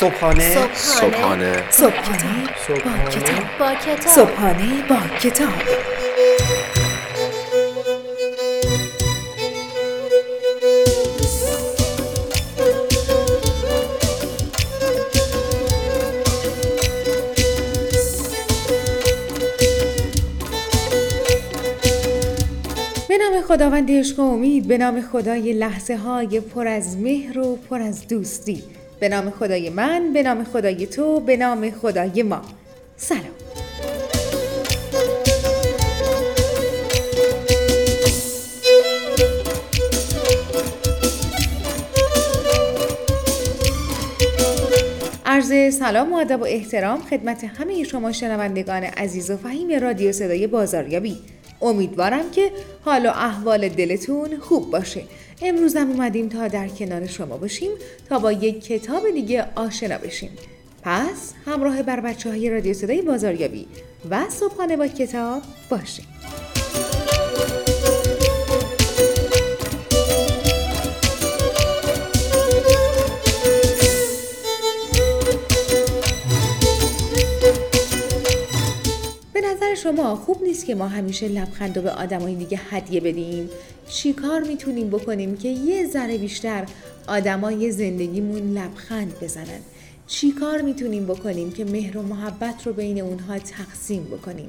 صبحانه. صبحانه. صبحانه با کتاب. با کتاب صبحانه با کتاب. به نام خداوند عشق و امید به نام خدای لحظه های پر از مهر و پر از دوستی. به نام خدای من به نام خدای تو به نام خدای ما. سلام. عرض سلام و ادب و احترام خدمت همه شما شنوندگان عزیز و فهیم رادیو صدای بازاریابی. امیدوارم که حال و احوال دلتون خوب باشه. امروز هم اومدیم تا در کنار شما باشیم تا با یک کتاب دیگه آشنا بشیم. پس همراه بر بچه های رادیو صدای بازاریابی و صبحانه با کتاب باشیم. شما خوب نیست که ما همیشه لبخند و به آدمای دیگه هدیه بدیم؟ چی کار می‌تونیم بکنیم که یه ذره بیشتر آدمای زندگیمون لبخند بزنن؟ چی کار می‌تونیم بکنیم که مهر و محبت رو بین اونها تقسیم بکنیم؟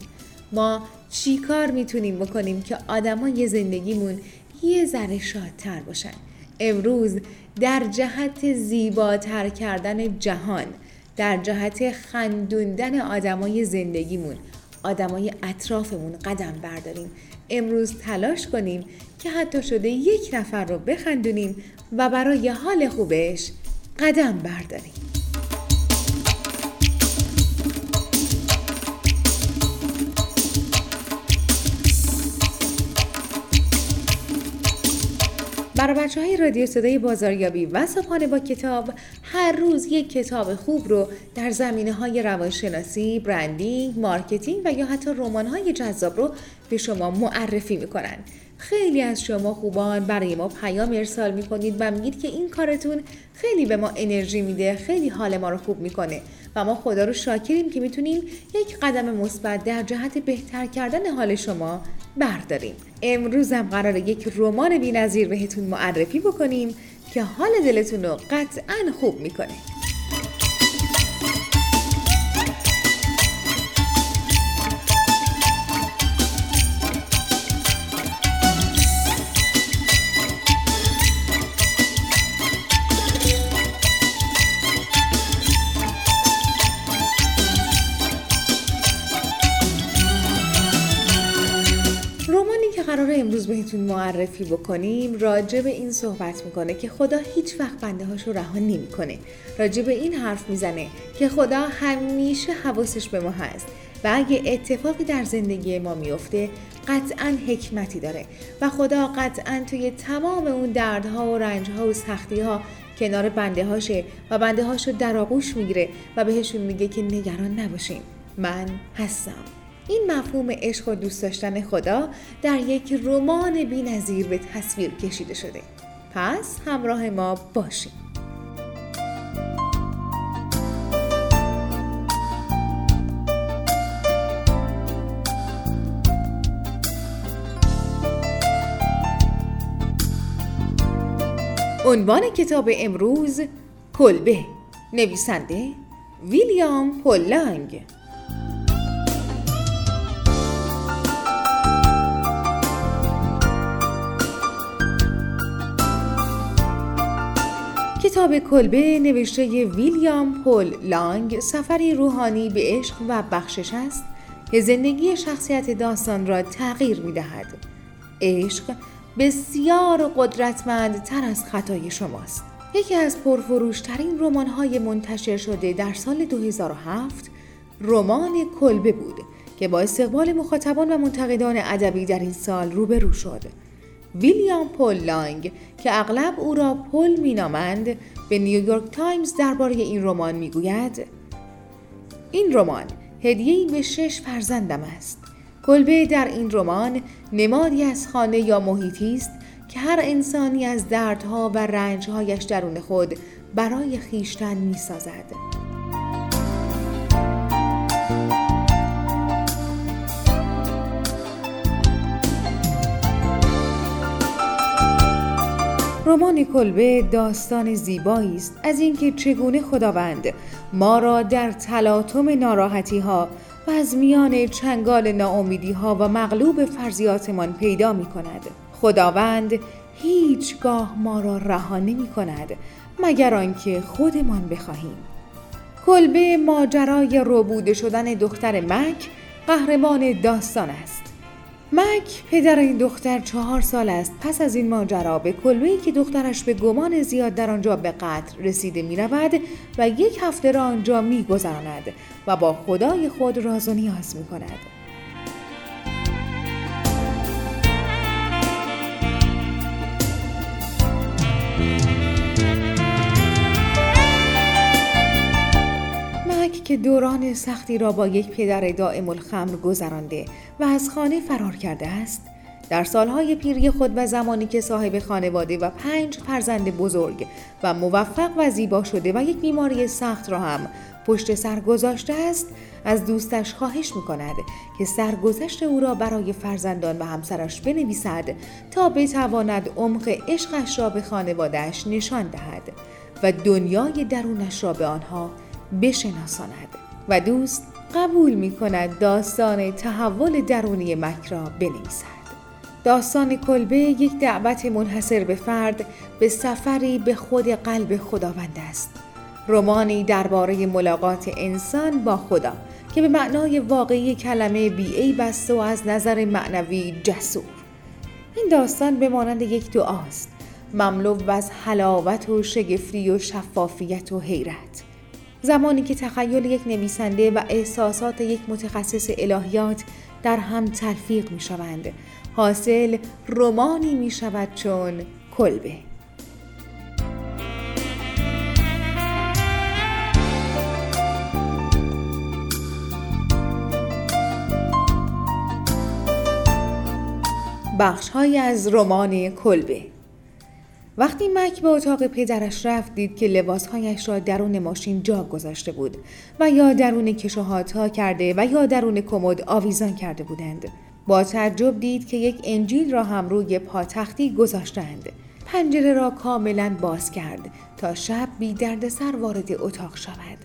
ما چی کار می‌تونیم بکنیم که آدمای زندگیمون یه ذره شادتر باشن؟ امروز در جهت زیباتر کردن جهان در جهت خندوندن آدمای زندگیمون آدمای اطرافمون قدم برداریم. امروز تلاش کنیم که حتی شده یک نفر رو بخندونیم و برای حال خوبش قدم برداریم. برای بچه های رادیو صدای بازاریابی و صبحانه با کتاب هر روز یک کتاب خوب رو در زمینه های روانشناسی، branding، marketing و یا حتی رمان های جذاب رو به شما معرفی می‌کنن. خیلی از شما خوبان. برای ما پیام ارسال می‌کنید و میگید که این کارتون خیلی به ما انرژی میده خیلی حال ما رو خوب می‌کنه و ما خدا رو شاکریم که می‌تونیم یک قدم مثبت در جهت بهتر کردن حال شما برداریم. امروز هم قرار یک رمان بی‌نظیر بهتون معرفی بکنیم که حال دلتون رو قطعا خوب می‌کنه. معرفی بکنیم راجع به این صحبت می‌کنه که خدا هیچ وقت بنده هاشو رها نمی‌کنه. راجع به این حرف می‌زنه که خدا همیشه حواسش به ما هست و اگه اتفاقی در زندگی ما میفته قطعا حکمتی داره و خدا قطعا توی تمام اون دردها و رنجها و سختیها کنار بنده هاشه و بنده هاشو در آغوش می‌گیره و بهشون میگه که نگران نباشین. من هستم. این مفهوم عشق و دوست داشتن خدا در یک رمان بی‌نظیر به تصویر کشیده شده. پس همراه ما باشید. عنوان کتاب امروز کلبه نویسنده ویلیام پولانگ کتاب کلبه نوشته ویلیام پول لانگ سفری روحانی به عشق و بخشش است که زندگی شخصیت داستان را تغییر می دهد. عشق بسیار قدرتمندتر از خطای شماست. یکی از پرفروشترین رمان‌های منتشر شده در سال 2007 رمان کلبه بود که با استقبال مخاطبان و منتقدان ادبی در این سال روبرو شد. ویلیام پول لانگ که اغلب او را پل مینامند به نیویورک تایمز درباره این رمان می‌گوید این رمان هدیه‌ای به شش فرزندم است. کلبه در این رمان نمادی از خانه یا محیطی است که هر انسانی از دردها و رنجهایش درون خود برای خیشتن می رمان کلبه داستان زیبایی است از اینکه چگونه خداوند ما را در تلاطم ناراحتی ها و از میان چنگال ناامیدی ها و مغلوب فرضیاتمان پیدا می کند. خداوند هیچگاه ما را رها نمی کند مگر آنکه خودمان بخواهیم. کلبه ماجرای روبوده شدن دختر مک قهرمان داستان است. مک پدر این دختر چهار سال است پس از این ماجرا به کلبه‌ای که دخترش به گمان زیاد در آنجا به قتل رسیده می رود و یک هفته را آنجا می گذراند و با خدای خود راز و نیاز می کند. که دوران سختی را با یک پدر دائم الخمر گذرانده و از خانه فرار کرده است در سالهای پیری خود و زمانی که صاحب خانواده و پنج فرزند بزرگ و موفق و زیبا شده و یک بیماری سخت را هم پشت سر گذاشته است از دوستش خواهش می کند که سرگذشت او را برای فرزندان و همسرش بنویسد تا بتواند عمق عشقش را به خانوادهش نشان دهد و دنیای درونش را به آنها بشناساند و دوست قبول می کند داستان تحول درونی مک را بنویسد. داستان کلبه یک دعوت منحصر به فرد به سفری به خود قلب خداوند است. رمانی درباره ملاقات انسان با خدا که به معنای واقعی کلمه ای بسته و از نظر معنوی جسور. این داستان به مانند یک دعاست مملو از حلاوت و شگفتی و شفافیت و حیرت. زمانی که تخیل یک نویسنده و احساسات یک متخصص الهیات در هم تلفیق می شوند حاصل رومانی می شود چون کلبه. بخش های از رمان کلبه. وقتی مک به اتاق پدرش رفت دید که لباسهایش را درون ماشین جا گذاشته بود و یا درون کشوهات کرده و یا درون کمد آویزان کرده بودند. با تعجب دید که یک انجیل را هم روی پاتختی گذاشتند. پنجره را کاملا باز کرد تا شب بی سر وارد اتاق شود.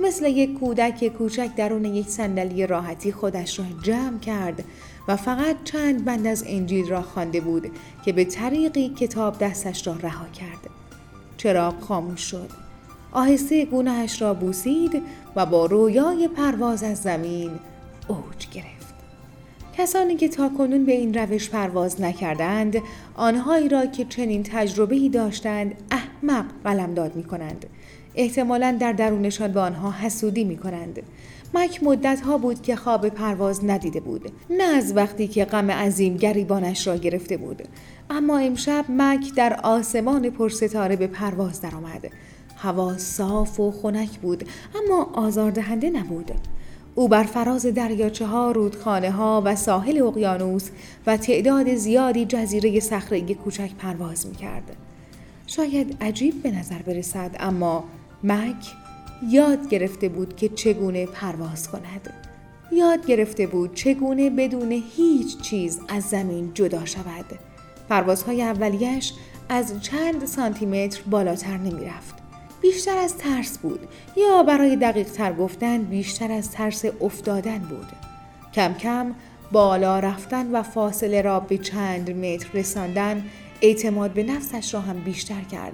مثل یک کودک کوچک درون یک صندلی راحتی خودش را جمع کرد و فقط چند بند از انجیل را خوانده بود که به طریقی کتاب دستش را رها کرد. چراغ خاموش شد. آهسته گونهش را بوسید و با رویای پرواز از زمین اوج گرفت. کسانی که تاکنون به این روش پرواز نکردند آنهایی را که چنین تجربه ای داشتند احمق قلمداد می کنند. احتمالا در درونشان به آنها حسودی می کنند. مک مدت ها بود که خواب پرواز ندیده بود. نه از وقتی که غم عظیم گریبانش را گرفته بود. اما امشب مک در آسمان پرستاره به پرواز درآمد. هوا صاف و خنک بود اما آزاردهنده نبود. او بر فراز دریاچه ها، رودخانه ها و ساحل اقیانوس و تعداد زیادی جزیره صخره کوچک پرواز می کرد. شاید عجیب به نظر برسد اما مک یاد گرفته بود که چگونه پرواز کند. یاد گرفته بود چگونه بدون هیچ چیز از زمین جدا شود. پروازهای اولیش از چند سانتیمتر بالاتر نمی رفت. بیشتر از ترس بود یا برای دقیق تر گفتن بیشتر از ترس افتادن بود. کم کم بالا رفتن و فاصله را به چند متر رساندن اعتماد به نفسش را هم بیشتر کرد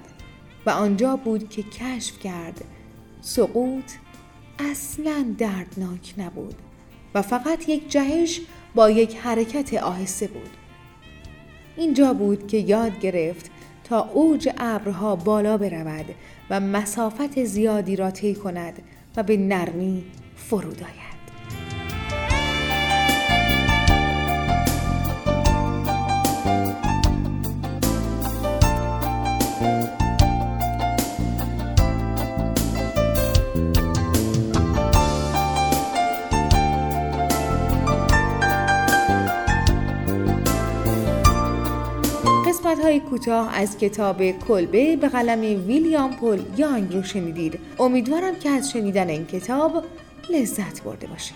و آنجا بود که کشف کرد سقوط اصلا دردناک نبود و فقط یک جهش با یک حرکت آهسته بود. اینجا بود که یاد گرفت تا اوج ابرها بالا برود و مسافت زیادی را طی کند و به نرمی فرود آید. های کوتاه از کتاب کلبه به قلم ویلیام پل یانگ رو شنیدید. امیدوارم که از شنیدن این کتاب لذت برده باشید.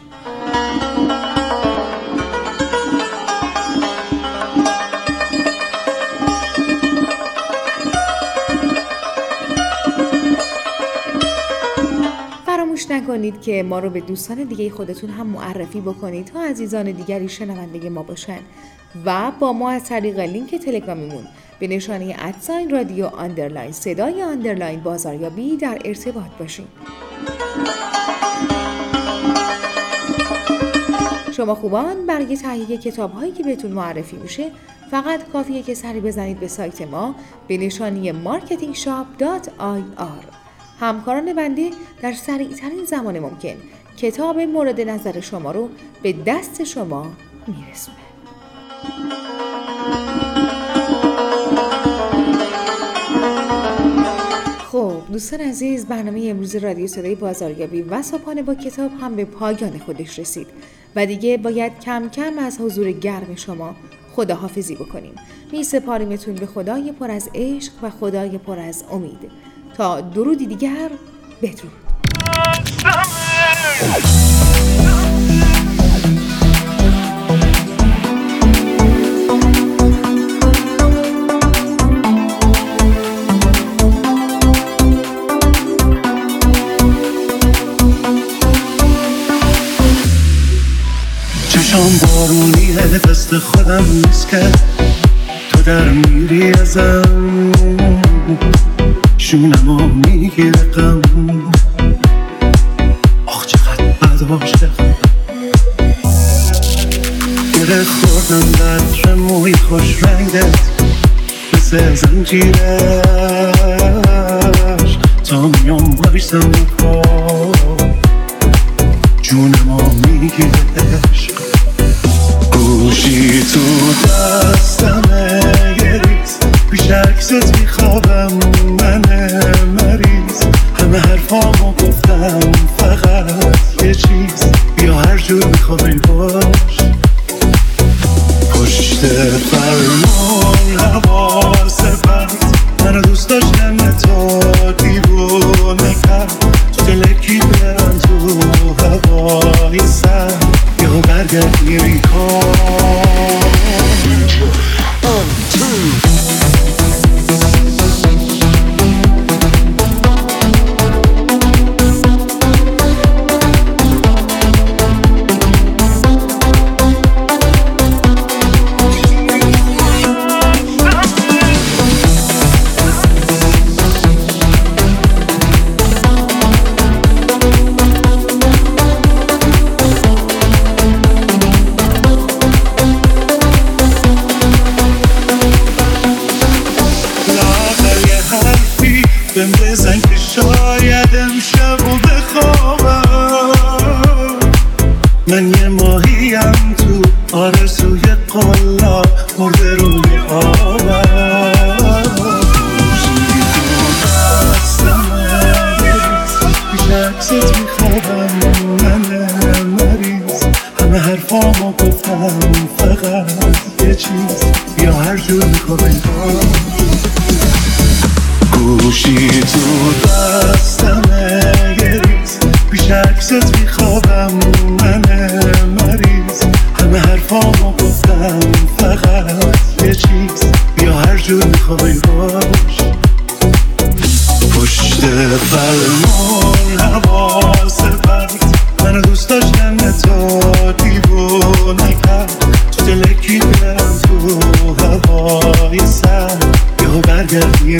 فراموش نکنید که ما رو به دوستان دیگه خودتون هم معرفی بکنید تا عزیزان دیگری شنونده ما باشن و با ما از طریق لینک تلگرامیمون به نشانه at sign رادیو underline صدای underline بازاریابی در ارتباط باشین شما خوبان برای تهیه کتاب هایی که بهتون معرفی میشه فقط کافیه که سری بزنید به سایت ما به نشانی marketingshop.ir همکاران بنده در سریع ترین زمان ممکن کتاب مورد نظر شما رو به دست شما میرسونه. دوستان عزیز برنامه امروز رادیو صدای بازاریابی و صبحانه با کتاب هم به پایان خودش رسید و دیگه باید کم کم از حضور گرم شما خداحافظی بکنیم. می سپاریمتون به خدای پر از عشق و خدای پر از امید. تا درودی دیگر بدرود. چشام بارونیه دست خودم نیست که تو در میری ازم. شونم و می‌گیره غم آخ چقدر بد عاشقم گره خوردم بطر موی خوش رنگت مثل زنجیرش. تا میام بایستم کن میری کن حواس پرد من دوست داشتن تا دیوانه کرد تو دلکی تو هوای سر. یهو برگردی.